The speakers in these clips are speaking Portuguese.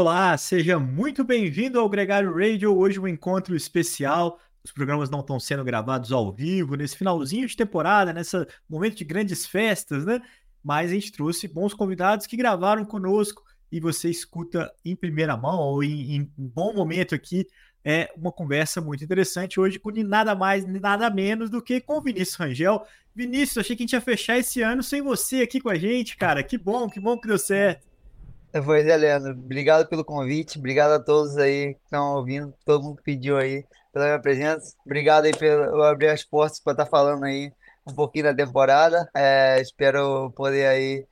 Olá, seja muito bem-vindo ao Gregário Radio. Hoje um encontro especial. Os programas não estão sendo gravados ao vivo nesse finalzinho de temporada, nesse momento de grandes festas, né? Mas a gente trouxe bons convidados que gravaram conosco e você escuta em primeira mão ou em, em bom momento aqui é uma conversa muito interessante hoje com nada mais, nada menos do que com Vinícius Rangel. Vinícius, achei que a gente ia fechar esse ano sem você aqui com a gente, cara. Que bom, que bom que deu certo. Pois é, Leandro. Obrigado pelo convite. Obrigado a todos aí que estão ouvindo. Todo mundo que pediu aí pela minha presença. Obrigado aí por abrir as portas para estar tá falando aí um pouquinho da temporada. É, espero poder aí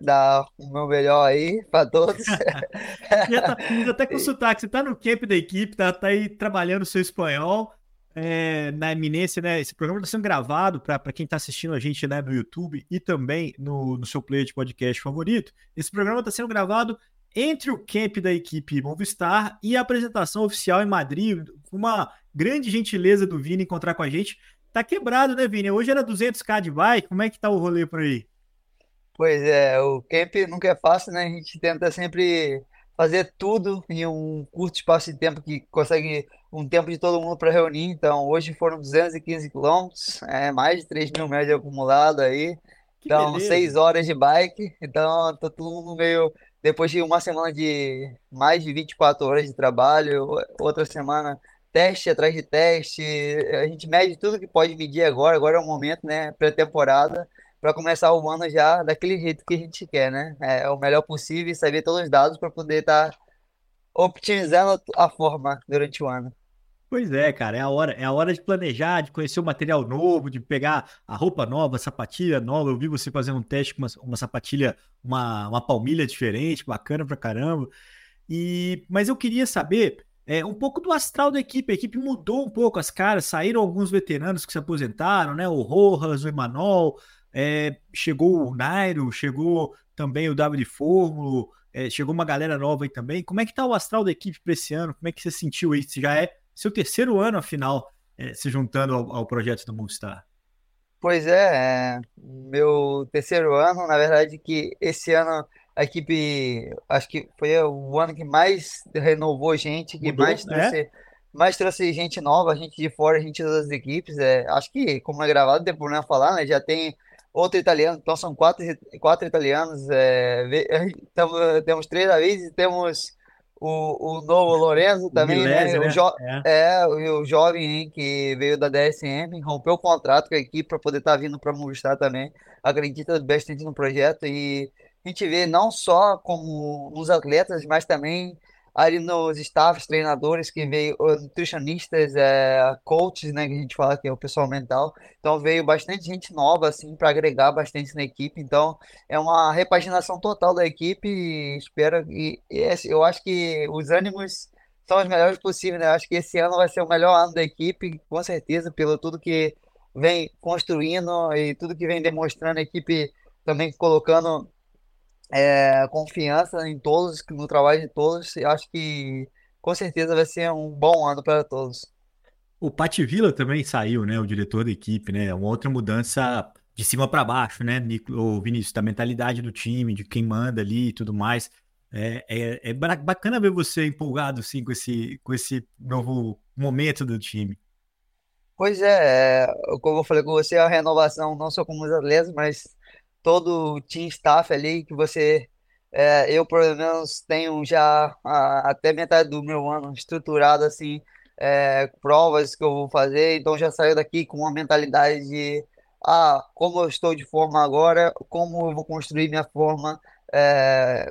dar o meu melhor aí para todos. Já tá, até com sotaque. Você tá no camp da equipe, tá, tá aí trabalhando o seu espanhol é, na eminência, né? Esse programa está sendo gravado para quem está assistindo a gente né, no YouTube e também no, no seu player de podcast favorito. Esse programa está sendo gravado entre o camp da equipe Movistar e a apresentação oficial em Madrid. Uma grande gentileza do Vini encontrar com a gente. Tá quebrado, né, Vini? Hoje era 200k de bike. Como é que tá o rolê por aí? Pois é, o camp nunca é fácil, né? A gente tenta sempre fazer tudo em um curto espaço de tempo que consegue um tempo de todo mundo para reunir. Então, hoje foram 215 quilômetros, é, mais de 3 mil média acumulado aí. Que então, beleza. 6 horas de bike. Então, tá todo mundo meio. Depois de uma semana de mais de 24 horas de trabalho, outra semana teste atrás de teste. A gente mede tudo que pode medir agora. Agora é o momento, né? Pré-temporada para começar o ano já daquele jeito que a gente quer, né? É o melhor possível e saber todos os dados para poder estar tá optimizando a forma durante o ano. Pois é, cara, é a hora, é a hora de planejar, de conhecer o material novo, de pegar a roupa nova, a sapatilha nova. Eu vi você fazendo um teste com uma, uma sapatilha, uma, uma palmilha diferente, bacana pra caramba. E, mas eu queria saber é, um pouco do astral da equipe. A equipe mudou um pouco as caras, saíram alguns veteranos que se aposentaram, né? O Rojas, o Emanuel, é, chegou o Nairo, chegou também o W Fórmula, é, chegou uma galera nova aí também. Como é que tá o astral da equipe para esse ano? Como é que você sentiu? Se já é seu terceiro ano, afinal, é, se juntando ao, ao, projeto do Movistar. Pois é, é, meu terceiro ano, na verdade, que esse ano a equipe, acho que foi o ano que mais renovou gente, que Mudou, mais trouxe, é? mais trouxe gente nova, gente de fora, gente das equipes. É, acho que, como é gravado, depois não falar, né? Já tem outro italiano, então são quatro, quatro italianos. É, tamo, temos três da vez e temos o, o novo Lorenzo também, Milésio, né? O, jo é. é. o jovem hein, que veio da DSM, rompeu o contrato com a equipe para poder estar tá vindo para Movistar também. Acredita bastante no projeto e a gente vê não só como os atletas, mas também ali nos staffs, treinadores que veio, nutricionistas, é, coaches, né, que a gente fala que é o pessoal mental. Então veio bastante gente nova assim para agregar bastante na equipe. Então é uma repaginação total da equipe. E espero e, e eu acho que os ânimos são os melhores possíveis, né? Eu acho que esse ano vai ser o melhor ano da equipe, com certeza, pelo tudo que vem construindo e tudo que vem demonstrando a equipe também colocando é, confiança em todos, no trabalho de todos. E acho que com certeza vai ser um bom ano para todos. O Pati Villa também saiu, né? O diretor da equipe, né? Uma outra mudança de cima para baixo, né, o Vinícius, da mentalidade do time, de quem manda ali e tudo mais. É, é, é bacana ver você empolgado assim, com, esse, com esse novo momento do time. Pois é, é, como eu falei com você, a renovação não só como os atletas, mas todo o team staff ali que você é, eu pelo menos tenho já a, até metade do meu ano estruturado assim é, provas que eu vou fazer então já saio daqui com uma mentalidade de ah como eu estou de forma agora como eu vou construir minha forma é,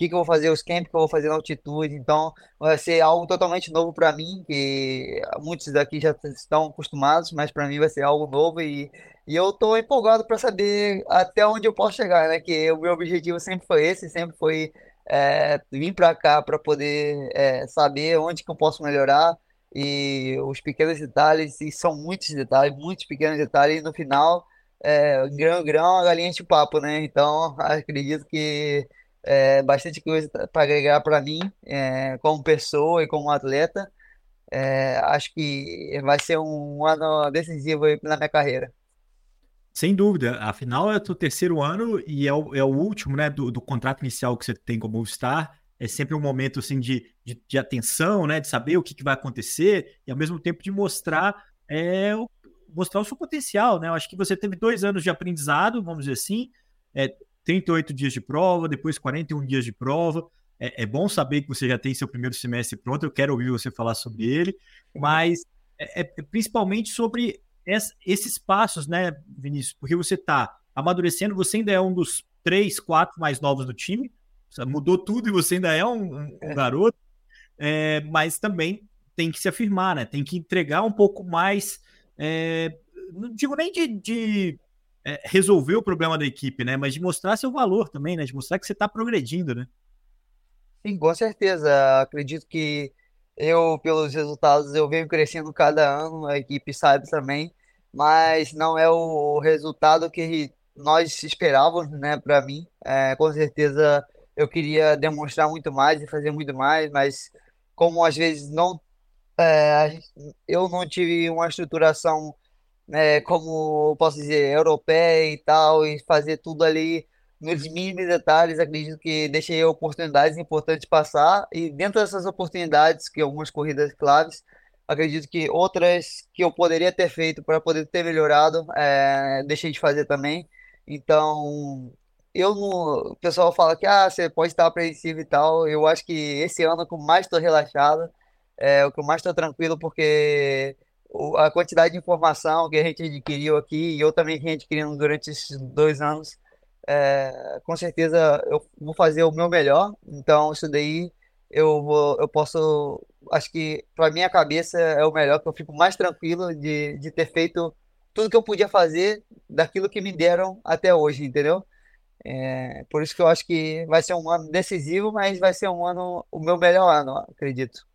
que, que eu vou fazer, os camps que eu vou fazer na altitude. Então, vai ser algo totalmente novo para mim, que muitos daqui já estão acostumados, mas para mim vai ser algo novo e, e eu estou empolgado para saber até onde eu posso chegar, né? Que o meu objetivo sempre foi esse, sempre foi é, vir para cá para poder é, saber onde que eu posso melhorar e os pequenos detalhes, e são muitos detalhes, muitos pequenos detalhes, no final, é, grão, grão, a galinha de papo, né? Então, acredito que é, bastante coisa para agregar para mim, é, como pessoa e como atleta. É, acho que vai ser um ano decisivo na minha carreira. Sem dúvida, afinal é o terceiro ano e é o, é o último né, do, do, contrato inicial que você tem como Star. é sempre um momento assim de, de, de atenção, né? De saber o que, que, vai acontecer e ao mesmo tempo de mostrar é, mostrar o seu potencial, né? Eu acho que você teve dois anos de aprendizado, vamos dizer assim, é, 38 dias de prova, depois 41 dias de prova. É, é, bom saber que você já tem seu primeiro semestre pronto, eu quero ouvir você falar sobre ele, mas é, é, é principalmente sobre esses passos, né, Vinícius? Porque você está amadurecendo, você ainda é um dos três, quatro mais novos do time, mudou tudo e você ainda é um, um, um é. garoto, é, mas também tem que se afirmar, né? Tem que entregar um pouco mais. É, não digo nem de, de é, resolver o problema da equipe, né? Mas de mostrar seu valor também, né? De mostrar que você está progredindo, né? Sim, com certeza. Acredito que eu, pelos resultados, eu venho crescendo cada ano, a equipe sabe também, mas não é o resultado que nós esperávamos, né, para mim. É, com certeza eu queria demonstrar muito mais e fazer muito mais, mas como às vezes não é, eu não tive uma estruturação né, como posso dizer europeia e tal e fazer tudo ali nos mínimos detalhes acredito que deixei oportunidades importantes passar e dentro dessas oportunidades que algumas corridas claves acredito que outras que eu poderia ter feito para poder ter melhorado é, deixei de fazer também então eu não. O pessoal fala que ah, você pode estar apreensivo e tal. Eu acho que esse ano que eu mais estou relaxado, é o que mais estou tranquilo, porque a quantidade de informação que a gente adquiriu aqui, e eu também vim adquirindo durante esses dois anos, é, com certeza eu vou fazer o meu melhor. Então, isso daí eu vou, eu posso. Acho que para minha cabeça é o melhor, que eu fico mais tranquilo de, de ter feito tudo que eu podia fazer daquilo que me deram até hoje, entendeu? É, por isso que eu acho que vai ser um ano decisivo, mas vai ser um ano, o meu melhor ano, acredito.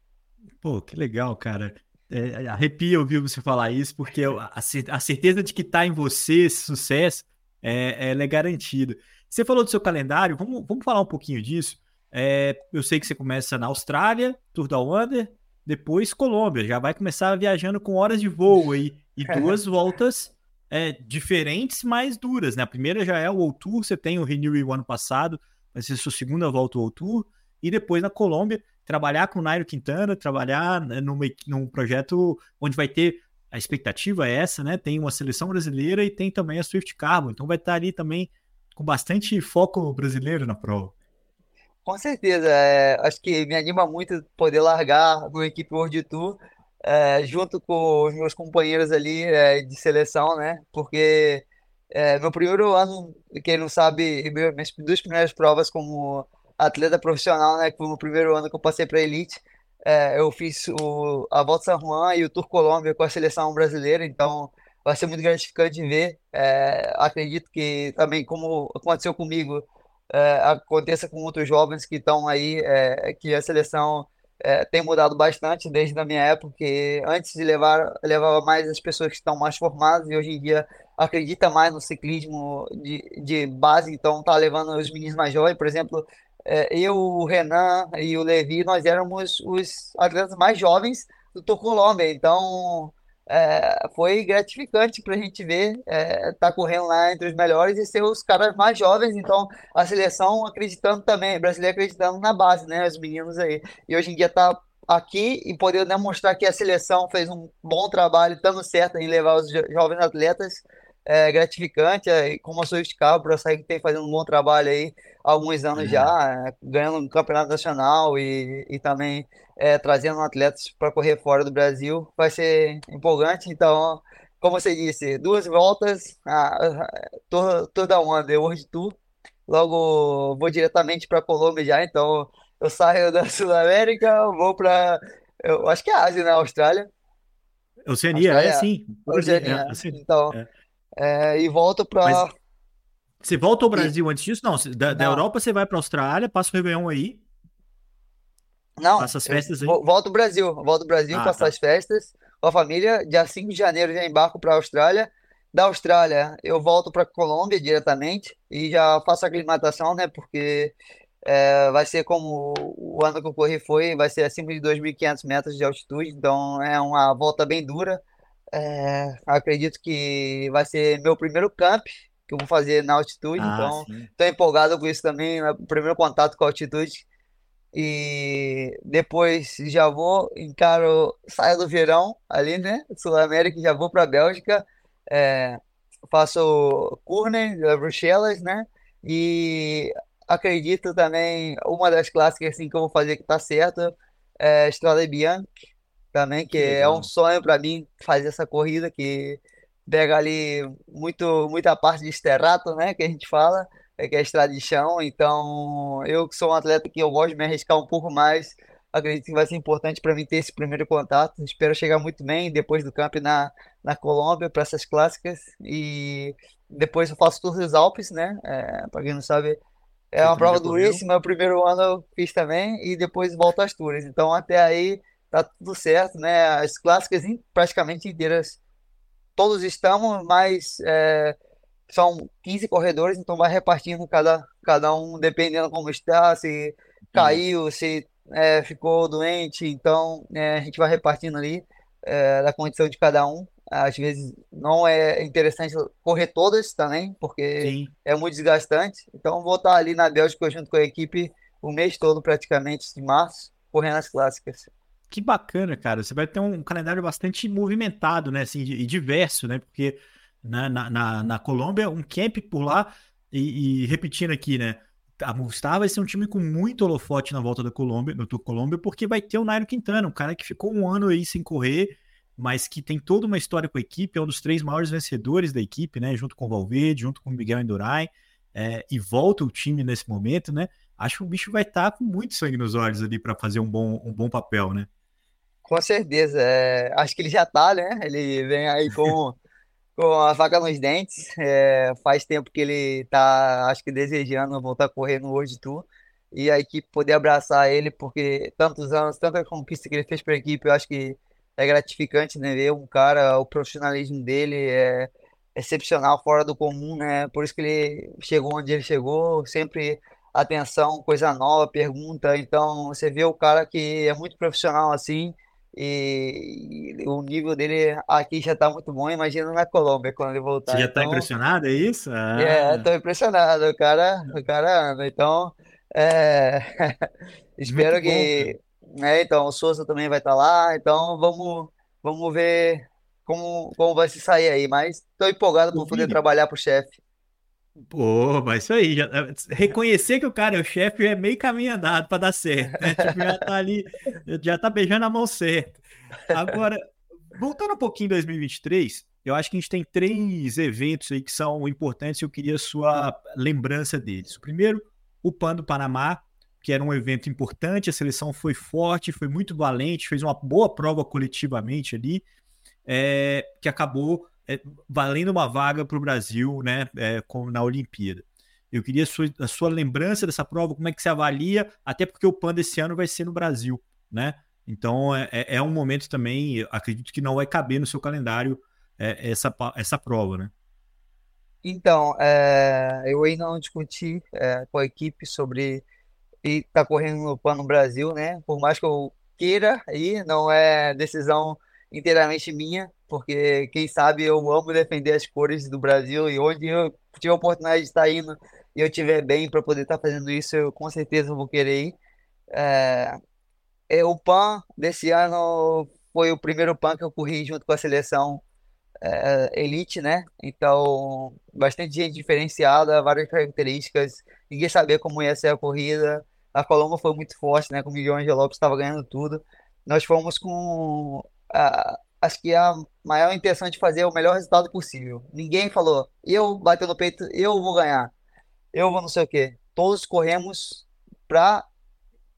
Pô, que legal, cara. É, arrepia ouvir você falar isso, porque a, a certeza de que está em você esse sucesso é, ela é garantida. Você falou do seu calendário, vamos, vamos falar um pouquinho disso. É, eu sei que você começa na Austrália, Tour da Wander, depois Colômbia, já vai começar viajando com horas de voo aí e duas voltas é, diferentes, mas duras, né? A primeira já é o World Tour, você tem o Renew o ano passado, vai ser sua segunda volta ao World Tour, e depois na Colômbia, trabalhar com o Nairo Quintana, trabalhar né, num, num projeto onde vai ter, a expectativa é essa, né? Tem uma seleção brasileira e tem também a Swift Carbon, então vai estar ali também com bastante foco brasileiro na prova. Com certeza, é, acho que me anima muito poder largar no equipe World Tour é, junto com os meus companheiros ali é, de seleção, né? Porque é, meu primeiro ano, quem não sabe, minhas duas primeiras provas como atleta profissional, né? Que foi o primeiro ano que eu passei para elite. É, eu fiz o, a Volta San Juan e o Tour Colômbia com a seleção brasileira, então vai ser muito gratificante ver. É, acredito que também, como aconteceu comigo, é, aconteça com outros jovens que estão aí, que a seleção é, tem mudado bastante desde a minha época, que antes de levar, levava mais as pessoas que estão mais formadas e hoje em dia acredita mais no ciclismo de, de base, então tá levando os meninos mais jovens, por exemplo, é, eu, o Renan e o Levi, nós éramos os atletas mais jovens do Tour então é, foi gratificante para a gente ver é, tá correndo lá entre os melhores e ser os caras mais jovens. Então, a seleção acreditando também, brasileiro acreditando na base, né? Os meninos aí. E hoje em dia tá aqui e poder demonstrar que a seleção fez um bom trabalho, dando certo em levar os jovens atletas. É gratificante, é, como a Swift Car, o que tem fazendo um bom trabalho aí há alguns anos é. já, é, ganhando um campeonato nacional e, e também é, trazendo atletas para correr fora do Brasil. Vai ser empolgante. Então, como você disse, duas voltas, a, toda, toda onda, World Tour. Logo vou diretamente para Colômbia já, então eu saio da Sul América, vou para. Eu acho que é Ásia, né? Austrália. Oceania, Austrália, é sim. Oceania. É, então, é. É, e volto para. Você volta ao Brasil e... antes disso? Não, da, não. da Europa você vai para a Austrália, passa o Réveillon aí. Não, passa as festas aí. Volto ao Brasil, volto ao Brasil, ah, passo tá. as festas com a família. Dia 5 de janeiro já embarco para a Austrália. Da Austrália eu volto para Colômbia diretamente e já faço a aclimatação, né? Porque é, vai ser como o ano que eu corri foi, vai ser acima de 2.500 metros de altitude, então é uma volta bem dura. É, acredito que vai ser meu primeiro camp que eu vou fazer na altitude, ah, então estou empolgado com isso também, é o primeiro contato com a altitude. E depois já vou, encaro, saio do verão ali, né? Sul-América, já vou para a Bélgica, é, faço Kurnen, Bruxelas, né? E acredito também, uma das clássicas assim, que eu vou fazer que tá certo é Estrada Bianchi, também, que, é um sonho para mim fazer essa corrida, que pega ali muito, muita parte de esterrato, né? Que a gente fala é que é estrada de chão, então eu que sou um atleta que eu gosto de me arriscar um pouco mais, acredito que vai ser importante para mim ter esse primeiro contato. Espero chegar muito bem depois do camp na, na Colômbia para essas clássicas e depois eu faço Tour dos Alpes, né? É, para quem não sabe, é Você uma prova duríssima. O primeiro ano eu fiz também e depois volto às tours. Então até aí tá tudo certo, né? As clássicas praticamente inteiras todos estamos, mas é, são 15 corredores, então vai repartindo cada, cada um, dependendo como está, se caiu, se é, ficou doente, então é, a gente vai repartindo ali é, da condição de cada um. Às vezes não é interessante correr todas também, porque Sim. é muito desgastante. Então vou estar ali na Bélgica junto com a equipe o mês todo, praticamente, de março, correndo as clássicas. Que bacana, cara. Você vai ter um calendário bastante movimentado, né? Assim, e diverso, né? Porque né, na, na, na Colômbia, um camp por lá, e, e, repetindo aqui, né? A Movistar vai ser um time com muito holofote na volta da Colômbia, no Tour Colômbia, porque vai ter o Nairo Quintana, um cara que ficou um ano aí sem correr, mas que tem toda uma história com a equipe, é um dos três maiores vencedores da equipe, né? Junto com o Valverde, junto com o Miguel Indurain, é, e volta o time nesse momento, né? Acho que o bicho vai estar tá com muito sangue nos olhos ali para fazer um bom, um bom papel, né? Com certeza. É, acho que ele já tá, né? Ele vem aí com com a faca nos dentes. É, faz tempo que ele tá, acho que desejando voltar a correr no World Tour. E a equipe poder abraçar ele, porque tantos anos, tanta conquista que ele fez para a equipe, eu acho que é gratificante, né? Ver um cara, o profissionalismo dele é excepcional, fora do comum, né? Por isso que ele chegou onde ele chegou, sempre atenção, coisa nova, pergunta. Então, você vê o cara que é muito profissional assim e, o nível dele aqui já tá muito bom, imagina na Colômbia quando ele voltar. Você já tá então, impressionado, é isso? Ah. É, tô impressionado, o cara, o cara anda, então é, espero que, né, então o Souza também vai estar tá lá, então vamos, vamos ver como, como vai se sair aí, mas tô empolgado por poder trabalhar pro chefe. Pô, mas isso aí, já, reconhecer que o cara é o chefe é meio caminho andado para dar certo, né? Tipo, já tá ali, já tá beijando a mão certa. Agora, voltando um pouquinho em 2023, eu acho que a gente tem três eventos aí que são importantes e eu queria a sua lembrança deles. O primeiro, o PAN do Panamá, que era um evento importante, a seleção foi forte, foi muito valente, fez uma boa prova coletivamente ali, é, que acabou é, valendo uma vaga para o Brasil né, é, na Olimpíada. Eu queria a sua, a sua, lembrança dessa prova, como é que você avalia, até porque o PAN desse ano vai ser no Brasil, né? Então é, é, é um momento também, acredito que não vai caber no seu calendário é, essa, essa prova, né? Então, é, eu ainda não discuti com a equipe sobre estar tá correndo no PAN no Brasil, né? Por mais que eu queira aí, não é decisão inteiramente minha, porque quem sabe eu amo defender as cores do Brasil e onde eu tiver a oportunidade de estar indo e eu estiver bem para poder estar fazendo isso, eu com certeza vou querer ir. É, é, o PAN desse ano foi o primeiro PAN que eu corri junto com a seleção é, elite, né? Então, bastante gente diferenciada, várias características, ninguém sabia como ia ser a corrida. A Colômbia foi muito forte, né? Com milhões de Lopes estava ganhando tudo. Nós fomos com acho que a maior intenção de fazer o melhor resultado possível. Ninguém falou, eu bater no peito, eu vou ganhar, eu vou não sei o quê. Todos corremos para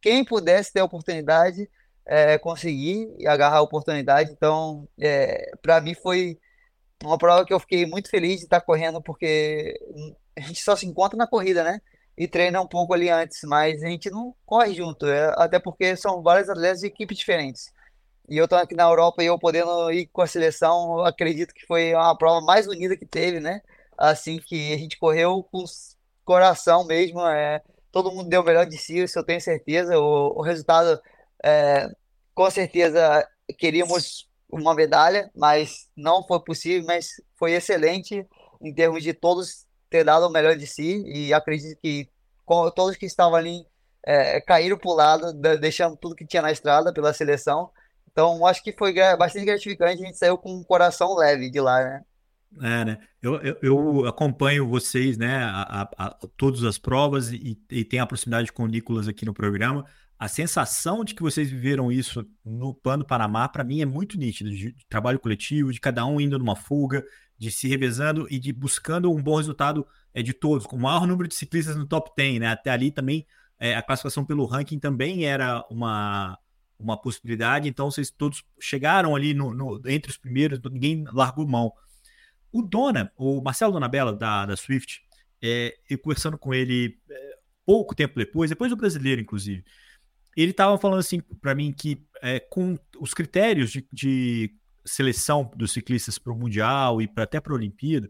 quem pudesse ter a oportunidade é, conseguir e agarrar a oportunidade. Então, é, para mim foi uma prova que eu fiquei muito feliz de estar correndo, porque a gente só se encontra na corrida, né? E treina um pouco ali antes, mas a gente não corre junto, é, até porque são vários atletas de equipes diferentes. E eu tô aqui na Europa e eu podendo ir com a seleção, acredito que foi uma prova mais unida que teve, né? Assim que a gente correu com coração mesmo, é, todo mundo deu o melhor de si, isso eu tenho certeza. O, o resultado, é, com certeza, queríamos uma medalha, mas não foi possível, mas foi excelente em termos de todos ter dado o melhor de si e acredito que todos que estavam ali é, caíram para o lado, deixando tudo que tinha na estrada pela seleção. Então, acho que foi bastante gratificante, a gente saiu com um coração leve de lá, né? É, né? Eu, eu, eu acompanho vocês, né, a, a, a, todas as provas e, e tenho a proximidade com o Nicolas aqui no programa. A sensação de que vocês viveram isso no Plano Panamá, para mim, é muito nítida, de, de trabalho coletivo, de cada um indo numa fuga, de se revezando e de buscando um bom resultado é, de todos, com o maior número de ciclistas no top 10, né? Até ali também é, a classificação pelo ranking também era uma, uma possibilidade, então vocês todos chegaram ali no, no, entre os primeiros, ninguém largou mão. O Dona, o Marcelo Donabella, da, da Swift, é, eu conversando com ele é, pouco tempo depois, depois do brasileiro, inclusive, ele estava falando assim para mim que é, com os critérios de, de seleção dos ciclistas para o Mundial e pra, até para a Olimpíada,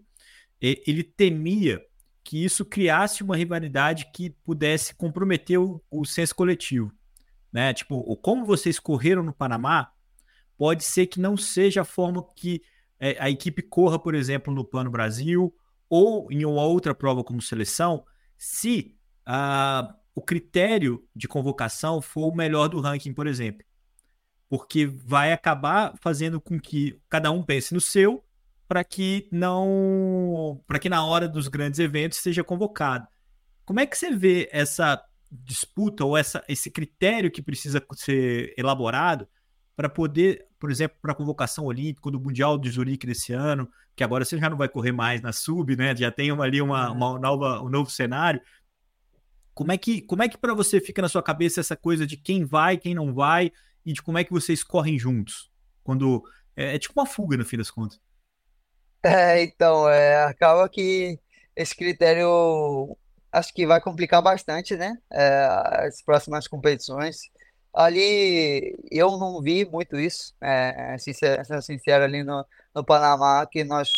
ele temia que isso criasse uma rivalidade que pudesse comprometer o, o senso coletivo. Né? Tipo, como vocês correram no Panamá, pode ser que não seja a forma que é, a equipe corra, por exemplo, no Plano Brasil ou em uma outra prova como seleção, se uh, o critério de convocação for o melhor do ranking, por exemplo. Porque vai acabar fazendo com que cada um pense no seu para que não. para que na hora dos grandes eventos seja convocado. Como é que você vê essa disputa ou essa, esse critério que precisa ser elaborado para poder, por exemplo, para a convocação olímpica do Mundial de Zurique desse ano, que agora você já não vai correr mais na sub, né? Já tem uma, ali uma, uhum. uma nova, um novo cenário. Como é que, como é que para você fica na sua cabeça essa coisa de quem vai, quem não vai e de como é que vocês correm juntos? Quando é, é tipo uma fuga no fim das contas. É, então, é, acaba que esse critério acho que vai complicar bastante, né? É, as próximas competições. Ali eu não vi muito isso, é, sincero, sendo sincero, ali no, no Panamá, que nós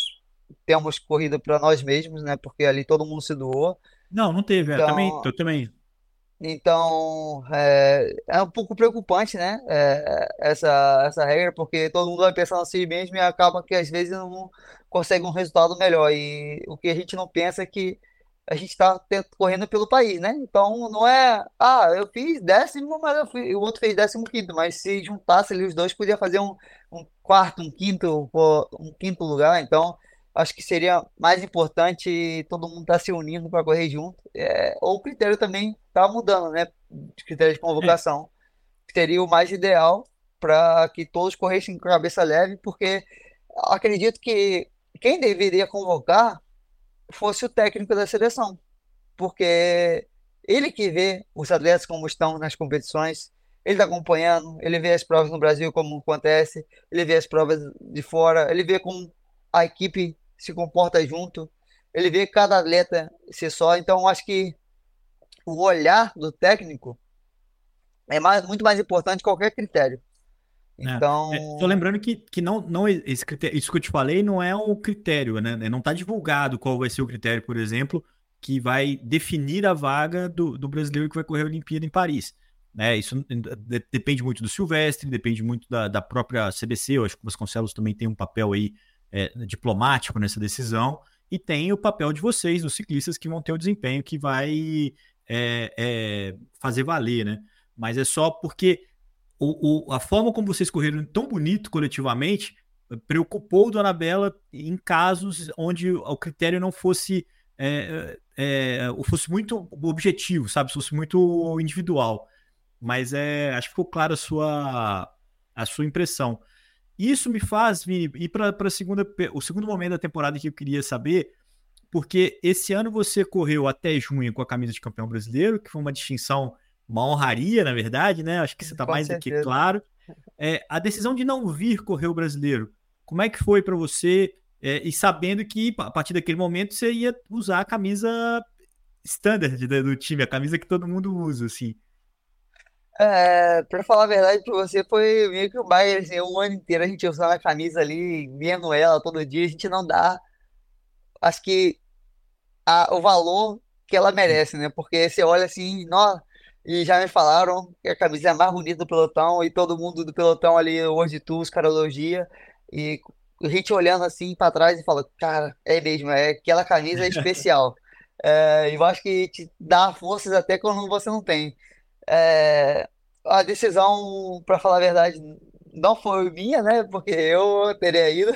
temos corrida para nós mesmos, né? Porque ali todo mundo se doou. Não, não teve, é, também, eu também. Então, é, é um pouco preocupante, né? É, essa, essa regra, porque todo mundo vai pensar em si mesmo e acaba que às vezes não consegue um resultado melhor. E o que a gente não pensa é que a gente está correndo pelo país, né? Então não é, ah, eu fiz décimo, mas eu fui, o outro fez décimo quinto, mas se juntasse ali os dois, podia fazer um, um quarto, um quinto, um quinto lugar. Então acho que seria mais importante todo mundo estar tá se unindo para correr junto. É, ou o critério também está mudando, né? De critério de convocação. É. Seria o mais ideal para que todos corressem com cabeça leve, porque acredito que quem deveria convocar fosse o técnico da seleção, porque ele que vê os atletas como estão nas competições, ele está acompanhando, ele vê as provas no Brasil como acontece, ele vê as provas de fora, ele vê como a equipe se comporta junto, ele vê cada atleta ser só. Então, acho que o olhar do técnico é mais, muito mais importante que qualquer critério. É, então. Estou é, lembrando que, que não, não esse critério, isso que eu te falei não é um critério, né? Não está divulgado qual vai ser o critério, por exemplo, que vai definir a vaga do, do brasileiro que vai correr a Olimpíada em Paris. Né? Isso depende muito do Silvestre, depende muito da, da própria CBC. Eu acho que o Vasconcelos também tem um papel aí é, diplomático nessa decisão. E tem o papel de vocês, dos ciclistas, que vão ter o desempenho que vai é, é, fazer valer, né? Mas é só porque o, o, a forma como vocês correram tão bonito coletivamente preocupou o Dona Bela em casos onde o critério não fosse é, é, fosse muito objetivo, sabe? Fosse muito individual. Mas é, acho que ficou clara a sua, a sua impressão. Isso me faz, Vini, ir para o segundo momento da temporada que eu queria saber, porque esse ano você correu até junho com a camisa de campeão brasileiro, que foi uma distinção uma honraria, na verdade, né? Acho que você está mais certeza. do que claro. É, a decisão de não vir correr o brasileiro, como é que foi para você? É, e sabendo que a partir daquele momento você ia usar a camisa standard do time, a camisa que todo mundo usa, assim. É, pra falar a verdade pra você, foi meio que o Bayern, assim, um ano inteiro a gente usando a camisa ali, vendo ela todo dia, a gente não dá, acho que a, o valor que ela merece, né? Porque você olha assim, nossa, e já me falaram que a camisa é a mais bonita do pelotão e todo mundo do pelotão ali, hoje tu, os carologia. E a gente olhando assim para trás e fala, cara, é mesmo, é aquela camisa é especial. é, eu acho que te dá forças até quando você não tem. É, a decisão, para falar a verdade, não foi minha, né? Porque eu teria ido,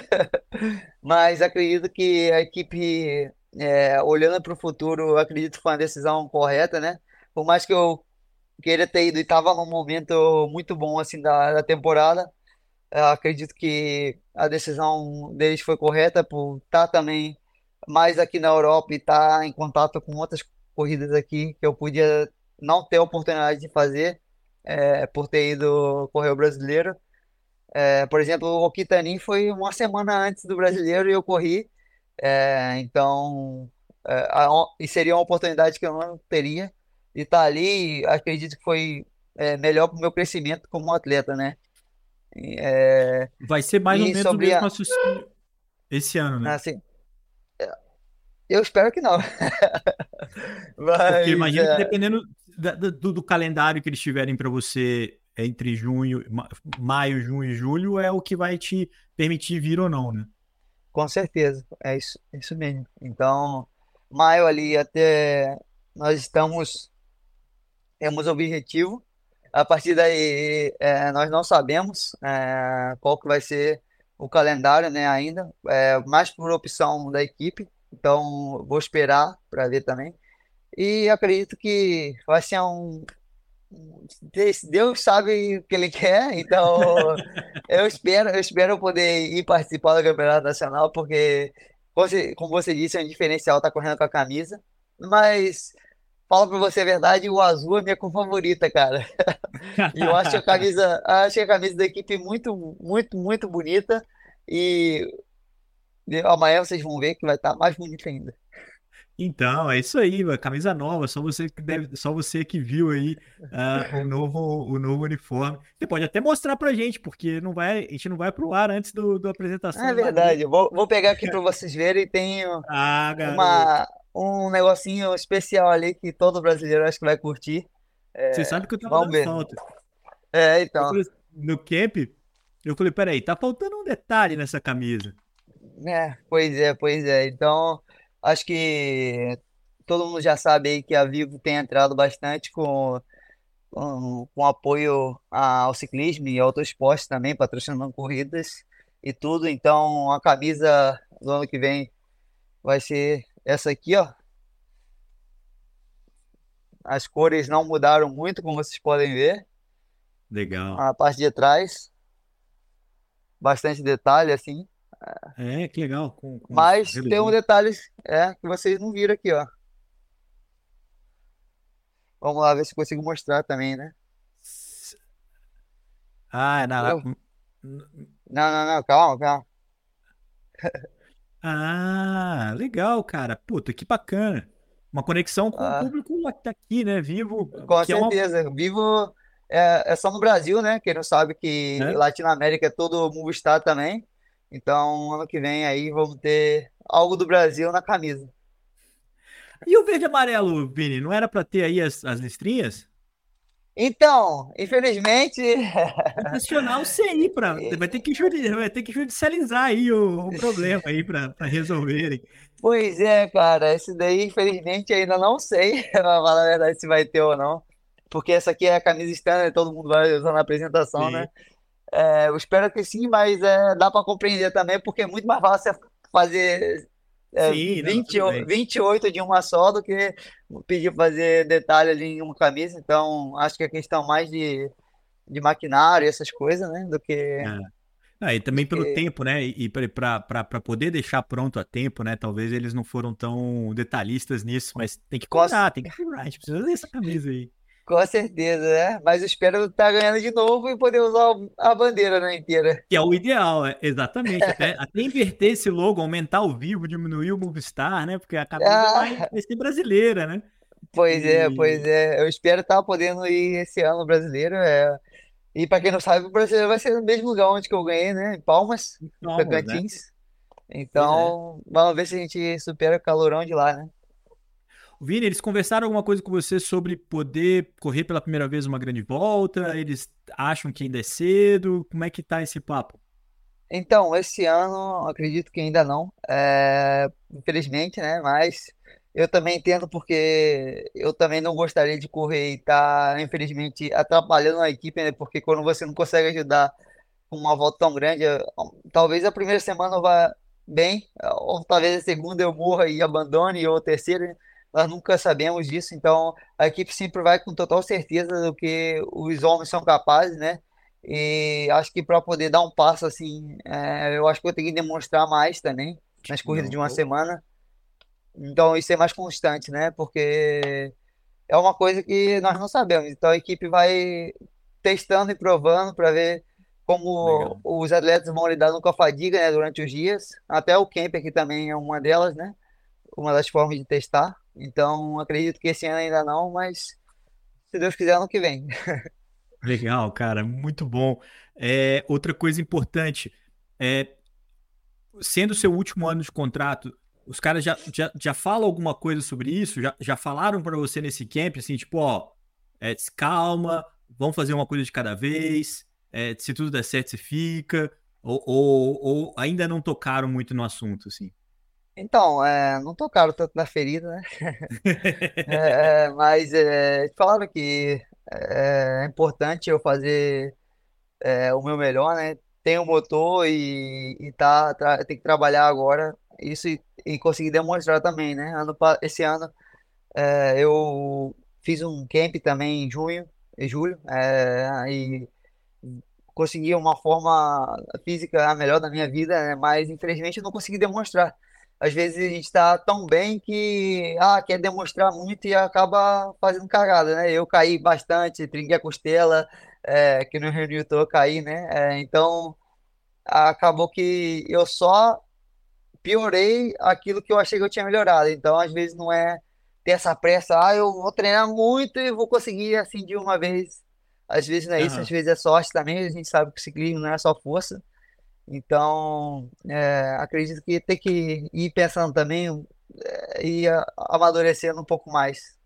mas acredito que a equipe, é, olhando para o futuro, acredito que foi uma decisão correta, né? Por mais que eu queria ter ido e estava num momento muito bom assim da, da temporada, acredito que a decisão deles foi correta por estar tá também mais aqui na Europa e estar tá em contato com outras corridas aqui que eu podia não ter oportunidade de fazer é, por ter ido correr o brasileiro. É, por exemplo, o Okitanin foi uma semana antes do brasileiro e eu corri. É, então, é, a, e seria uma oportunidade que eu não teria de estar tá ali. Acredito que foi é, melhor para o meu crescimento como atleta, né? É, Vai ser mais ou menos o mesmo a... raciocínio esse ano, né? Assim, eu espero que não. Mas, Porque imagina é... dependendo do, do, calendário que eles tiverem para você entre junho, maio, junho e julho, é o que vai te permitir vir ou não, né? Com certeza, é isso, é isso mesmo. Então, maio ali até nós estamos, temos objetivo. A partir daí, é, nós não sabemos é, qual que vai ser o calendário, né, ainda, é, mais por opção da equipe. Então, vou esperar para ver também. E acredito que vai ser um. Deus sabe o que ele quer, então eu espero, eu espero poder ir participar do Campeonato Nacional, porque, como você disse, é um diferencial estar tá correndo com a camisa. Mas falo para você a verdade, o azul é minha cor favorita, cara. E eu acho a camisa, acho a camisa da equipe muito, muito, muito bonita. E amanhã vocês vão ver que vai estar mais bonita ainda. Então, é isso aí, camisa nova, só você que deve, só você que viu aí uh, o novo o novo uniforme. Você pode até mostrar pra gente, porque não vai, a gente não vai pro ar antes do, do apresentação. É verdade, vou, vou pegar aqui para vocês verem, tem ah, uma, um negocinho especial ali que todo brasileiro acho que vai curtir. É, você sabe que eu tava vamos ver. falta. É, então. Falei, no camp, eu falei, peraí, tá faltando um detalhe nessa camisa. É, pois é, pois é. Então, Acho que todo mundo já sabe aí que a Vivo tem entrado bastante com, com, com apoio ao ciclismo e ao esporte também, patrocinando corridas e tudo. Então a camisa do ano que vem vai ser essa aqui, ó. As cores não mudaram muito, como vocês podem ver. Legal. A parte de trás, bastante detalhe assim. É, que legal. Com, com Mas tem um detalhe é, que vocês não viram aqui, ó. Vamos lá ver se consigo mostrar também, né? Ah, não, não, não, não, calma, calma. Ah, legal, cara. Puta, que bacana. Uma conexão com ah. o público que tá aqui, né? Vivo. Com certeza. É uma... Vivo é, é, só no Brasil, né? Quem não sabe que é? Latinoamérica é todo Movistar também. Então, ano que vem aí vamos ter algo do Brasil na camisa. E o verde e amarelo, Vini, não era para ter aí as, as listrinhas? Então, infelizmente. Nacional o CI para vai ter que vai ter que judicializar aí o, o problema aí para resolverem. Pois é, cara, esse daí infelizmente ainda não sei, pra falar a verdade se vai ter ou não, porque essa aqui é a camisa externa, todo mundo vai usar na apresentação, Sim. né? É, eu espero que sim, mas é, dá para compreender também, porque é muito mais fácil fazer é, sim, 20, não, 28 de uma só do que pedir fazer detalhe ali em uma camisa. Então, acho que é questão mais de, de maquinário, essas coisas, né? Do que. É. Ah, e também pelo que... tempo, né? E para poder deixar pronto a tempo, né? Talvez eles não foram tão detalhistas nisso, mas tem que comprar, tem que comprar. A gente precisa dessa camisa aí. Com certeza, né? Mas eu espero estar ganhando de novo e poder usar a bandeira na inteira. Que é o ideal, é, exatamente. Até, até, inverter esse logo, aumentar o vivo, diminuir o Movistar, né? Porque a camisa ah. vai ser brasileira, né? Pois é, e... é, pois é. Eu espero estar podendo ir esse ano brasileiro. É... E para quem não sabe, o brasileiro vai ser no mesmo lugar onde que eu ganhei, né? Em Palmas, Palmas Tocantins. Né? Então, é. vamos ver se a gente supera o calorão de lá, né? Vini, eles conversaram alguma coisa com você sobre poder correr pela primeira vez uma grande volta? Eles acham que ainda é cedo? Como é que tá esse papo? Então, esse ano acredito que ainda não. É, infelizmente, né? Mas eu também entendo porque eu também não gostaria de correr e estar, tá, infelizmente, atrapalhando a equipe, né? Porque quando você não consegue ajudar com uma volta tão grande, talvez a primeira semana vá bem, ou talvez a segunda eu morra e abandone, ou a terceira, né? Nós nunca sabemos disso, então a equipe sempre vai com total certeza do que os homens são capazes, né? E acho que para poder dar um passo assim, é, eu acho que eu tenho que demonstrar mais também nas corridas não, de uma semana. Então isso é mais constante, né? Porque é uma coisa que nós não sabemos. Então a equipe vai testando e provando para ver como Legal. os atletas vão lidar com a fadiga né, durante os dias. Até o camp aqui também é uma delas, né? Uma das formas de testar. Então acredito que esse ano ainda não, mas se Deus quiser, ano que vem. Legal, cara, muito bom. É, outra coisa importante, é, sendo seu último ano de contrato, os caras já, já, já falam alguma coisa sobre isso? Já, já falaram para você nesse camp, assim, tipo, ó, é, calma, vamos fazer uma coisa de cada vez, é, se tudo der certo, você fica, ou, ou, ou, ainda não tocaram muito no assunto, assim? Então, é, não tocaram tanto na ferida, né? é, mas é, falaram que é, é importante eu fazer é, o meu melhor, né? Tem o motor e, e tá, tem que trabalhar agora isso e, e conseguir demonstrar também, né? Ano, esse ano é, eu fiz um camp também em junho, em julho, é, e consegui uma forma física a melhor da minha vida, né? Mas infelizmente eu não consegui demonstrar. Às vezes a gente está tão bem que ah, quer demonstrar muito e acaba fazendo cagada, né? Eu caí bastante, trinquei a costela, é, que no Rio Newton eu caí, né? É, então acabou que eu só piorei aquilo que eu achei que eu tinha melhorado. Então, às vezes, não é ter essa pressa, ah, eu vou treinar muito e vou conseguir assim de uma vez. Às vezes não é isso, às vezes é sorte também. A gente sabe que o ciclismo não é só força. Então, é, acredito que tem que ir pensando também é, e amadurecendo um pouco mais.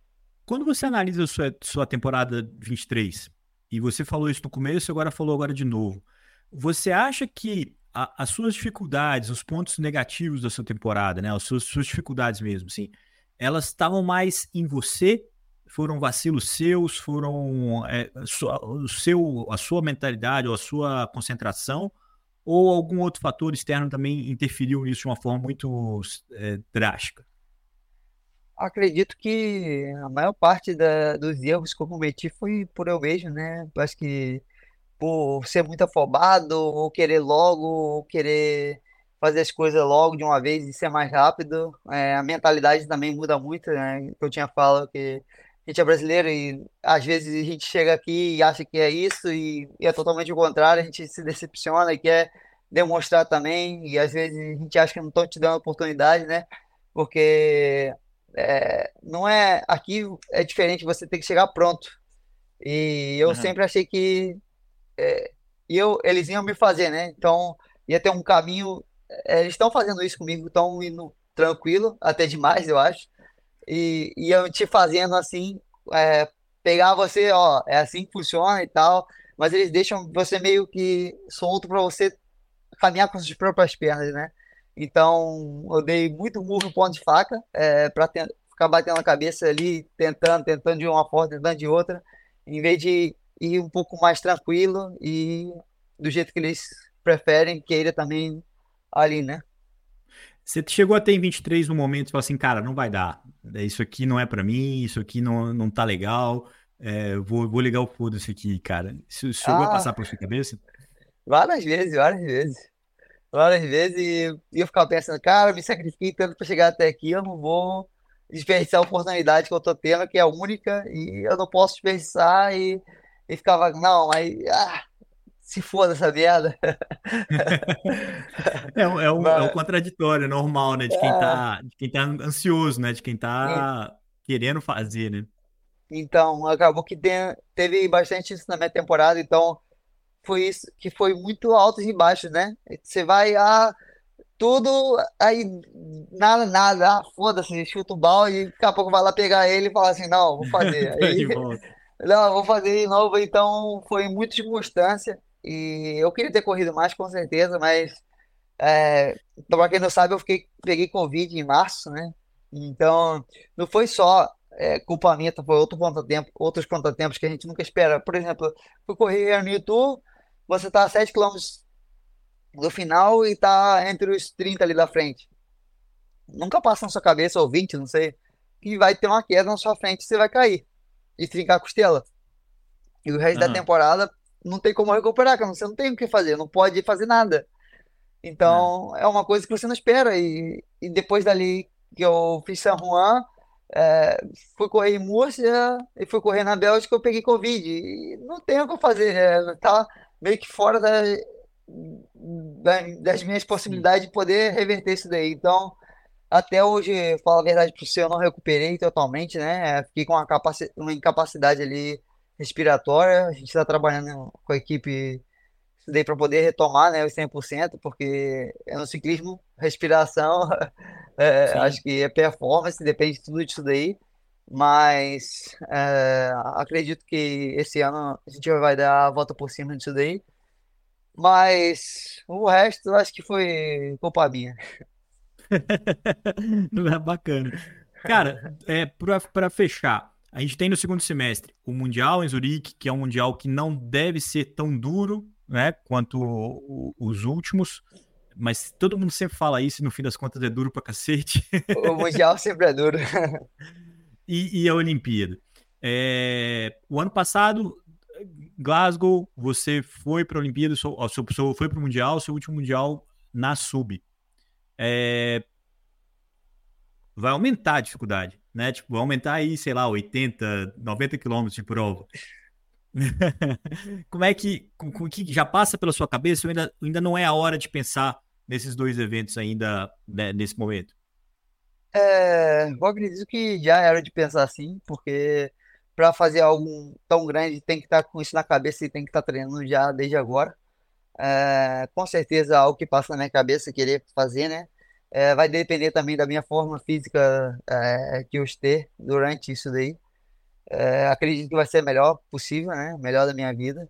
Quando você analisa a sua, sua temporada 23, e você falou isso no começo e agora falou agora de novo, você acha que a, as suas dificuldades, os pontos negativos da sua temporada, né? As suas, suas dificuldades mesmo, assim, elas estavam mais em você? Foram vacilos seus? Foram é, o seu, a sua mentalidade ou a sua concentração? Ou algum outro fator externo também interferiu nisso de uma forma muito é, drástica? Acredito que a maior parte da, dos erros que eu cometi foi por eu mesmo, né? Acho que por ser muito afobado, ou querer logo, ou querer fazer as coisas logo de uma vez e ser mais rápido. É, a mentalidade também muda muito, né? Eu tinha falado que a gente é brasileiro e às vezes a gente chega aqui e acha que é isso e, e é totalmente o contrário, a gente se decepciona e quer demonstrar também, e às vezes a gente acha que não estão te dando oportunidade, né? Porque é, não é aqui é diferente, você tem que chegar pronto. E eu uhum. sempre achei que é, eu, eles iam me fazer, né? Então ia ter um caminho. É, eles estão fazendo isso comigo, estão indo tranquilo, até demais, eu acho. E iam te fazendo assim, é, pegar você, ó, é assim que funciona e tal. Mas eles deixam você meio que solto para você caminhar com as próprias pernas, né? Então eu dei muito murro ponto de faca é, para ficar batendo a cabeça ali, tentando, tentando de uma forma, tentando de outra, em vez de e um pouco mais tranquilo e do jeito que eles preferem, queira também ali, né? Você chegou até em 23 no momento e falou assim, cara, não vai dar. Isso aqui não é para mim, isso aqui não, não tá legal. É, vou, vou ligar o foda-se aqui, cara. Isso chegou ah, a passar por sua cabeça? Várias vezes, várias vezes. Várias vezes e, e eu ficava pensando, cara, me sacrifiquei tanto para chegar até aqui, eu não vou desperdiçar a oportunidade que eu tô tendo, que é única, e eu não posso desperdiçar e e ficava, não, aí, ah, se foda essa merda. é, é, o, Mas, é o contraditório normal, né? De quem, é, tá, de quem tá ansioso, né? De quem tá querendo fazer, né? Então, acabou que tem, teve bastante isso na minha temporada, então foi isso que foi muito altos e baixos, né? Você vai, ah, tudo, aí nada, nada, ah, foda-se, chuta o balde, e daqui a pouco vai lá pegar ele e fala assim, não, vou fazer. Aí, não, vou fazer de novo, então foi muita circunstância. E eu queria ter corrido mais, com certeza, mas é, para quem não sabe, eu fiquei, peguei Covid em março, né? Então, não foi só é, culpa minha, foi outro contratempo, outros contratempos que a gente nunca espera. Por exemplo, fui correr no YouTube, você está a 7 km do final e está entre os 30 ali da frente. Nunca passa na sua cabeça, ou 20, não sei, que vai ter uma queda na sua frente e você vai cair e trincar a costela. E o resto uhum. da temporada não tem como recuperar, você não tem o que fazer, não pode fazer nada. Então, é, é uma coisa que você não espera. E, e depois dali que eu fiz San Juan, é, fui correr em Múrcia e fui correr na Bélgica, eu peguei Covid. E não tem o que fazer, é, tá meio que fora da, da, das minhas possibilidades de poder reverter isso daí. Então, até hoje, falo a verdade para você, eu não recuperei totalmente, né? Fiquei com uma, uma incapacidade ali respiratória. A gente está trabalhando com a equipe estudei para poder retomar né, os 100%, porque é no ciclismo, respiração, é, acho que é performance, depende de tudo disso daí. Mas é, acredito que esse ano a gente vai dar a volta por cima disso daí. Mas o resto acho que foi culpa minha. é bacana. Cara, é, para fechar, a gente tem no segundo semestre o Mundial em Zurique, que é um Mundial que não deve ser tão duro né, quanto o, os últimos. Mas todo mundo sempre fala isso e no fim das contas é duro pra cacete. O Mundial sempre é duro. e, e, a Olimpíada. É, o ano passado, Glasgow, você foi para a Olimpíada, o seu, seu, foi para o Mundial, seu último Mundial na Sub. É, vai aumentar a dificuldade, né? Tipo, aumentar aí, sei lá, 80, 90 quilômetros de prova. Como é que, com, que já passa pela sua cabeça? Ainda, ainda não é a hora de pensar nesses dois eventos ainda né, nesse momento? É, eu acredito que já era de pensar assim, porque para fazer algo tão grande tem que estar tá com isso na cabeça e tem que estar tá treinando já desde agora. É, com certeza algo que passa na minha cabeça querer fazer, né? É, vai depender também da minha forma física é, que eu ter durante isso daí. É, acredito que vai ser melhor possível, né? Melhor da minha vida.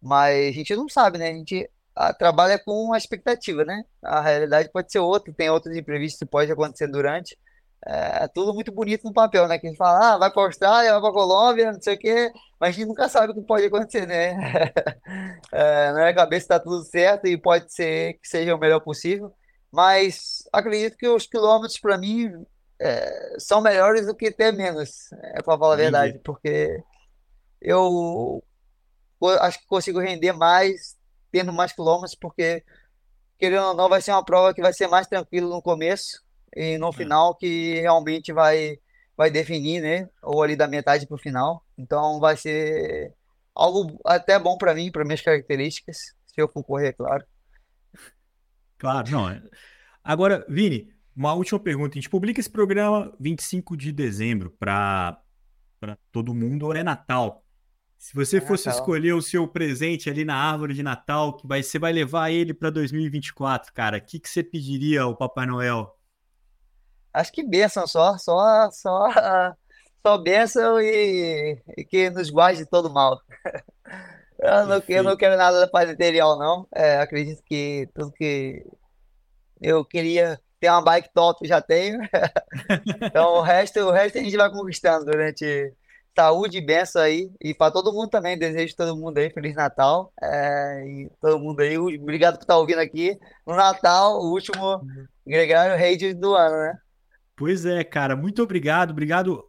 Mas a gente não sabe, né? A gente a, trabalha com uma expectativa, né? A realidade pode ser outra, tem outros imprevistos que pode acontecer durante. É, é tudo muito bonito no papel, né? Que a gente fala, ah, vai para a Austrália, vai para a Colômbia, não sei o quê, mas a gente nunca sabe o que pode acontecer, né? é, na minha cabeça está tudo certo e pode ser que seja o melhor possível, mas acredito que os quilômetros, para mim, é, são melhores do que ter menos, é para falar a verdade, porque eu acho que consigo render mais tendo mais quilômetros, porque querendo ou não, vai ser uma prova que vai ser mais tranquilo no começo e no é. final que realmente vai vai definir, né? Ou ali da metade para o final. Então vai ser algo até bom para mim, para minhas características, se eu for correr, claro. Claro, não. É. Agora, Vini, uma última pergunta. A gente publica esse programa 25 de dezembro para todo mundo, ou é Natal? Se você é fosse Natal. escolher o seu presente ali na árvore de Natal, que vai, você vai levar ele para 2024, cara, o que, que você pediria ao Papai Noel? Acho que bênção só, só, só, só bênção e, e que nos guarde de todo mal. Eu não, eu não quero nada da paz material, não. É, acredito que tudo que eu queria ter uma bike top, já tenho. então o resto, o resto a gente vai conquistando durante saúde e benção aí. E para todo mundo também, desejo todo mundo aí Feliz Natal. É, e todo mundo aí, obrigado por estar ouvindo aqui no Natal, o último Gregário Rei do ano, né? Pois é, cara, muito obrigado, obrigado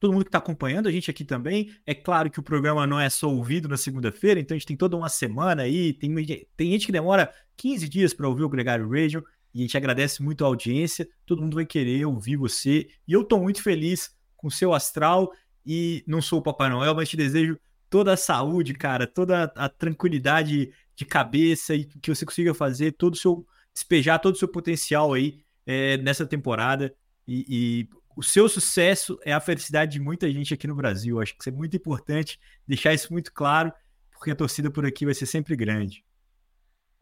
todo mundo que está acompanhando a gente aqui também. É claro que o programa não é só ouvido na segunda-feira, então a gente tem toda uma semana aí. Tem, tem gente que demora 15 dias para ouvir o Gregário Radio. E a gente agradece muito a audiência. Todo mundo vai querer ouvir você. E eu estou muito feliz com o seu astral. E não sou o Papai Noel, mas te desejo toda a saúde, cara, toda a tranquilidade de cabeça e que você consiga fazer todo o seu. despejar todo o seu potencial aí é, nessa temporada. E, e, o seu sucesso é a felicidade de muita gente aqui no Brasil. Acho que isso é muito importante deixar isso muito claro, porque a torcida por aqui vai ser sempre grande.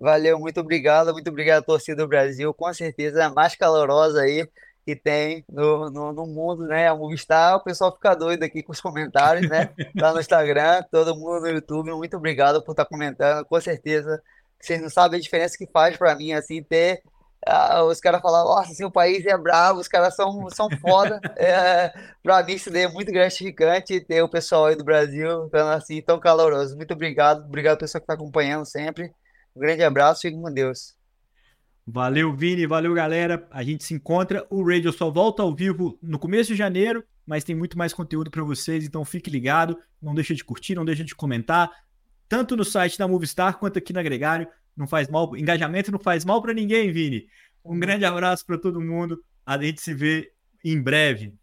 Valeu, muito obrigado, muito obrigado, torcida do Brasil. Com certeza a mais calorosa aí que tem no, no, no, mundo, né? A Movistar, o pessoal fica doido aqui com os comentários, né? Lá no Instagram, todo mundo no YouTube, muito obrigado por estar comentando. Com certeza, vocês não sabem a diferença que faz para mim, assim, ter ah, os caras falavam, nossa, seu país é bravo, os caras são, são foda. É, pra mim, isso daí é muito gratificante ter o pessoal aí do Brasil tão assim, tão caloroso. Muito obrigado, obrigado pessoal que tá acompanhando sempre. Um grande abraço, fique com Deus. Valeu, Vini, valeu, galera. A gente se encontra. O Radio só volta ao vivo no começo de janeiro, mas tem muito mais conteúdo para vocês, então fique ligado. Não deixa de curtir, não deixa de comentar, tanto no site da Movistar quanto aqui na Gregário. Não faz mal, engajamento não faz mal para ninguém, Vini. Um grande abraço para todo mundo. A gente se vê em breve.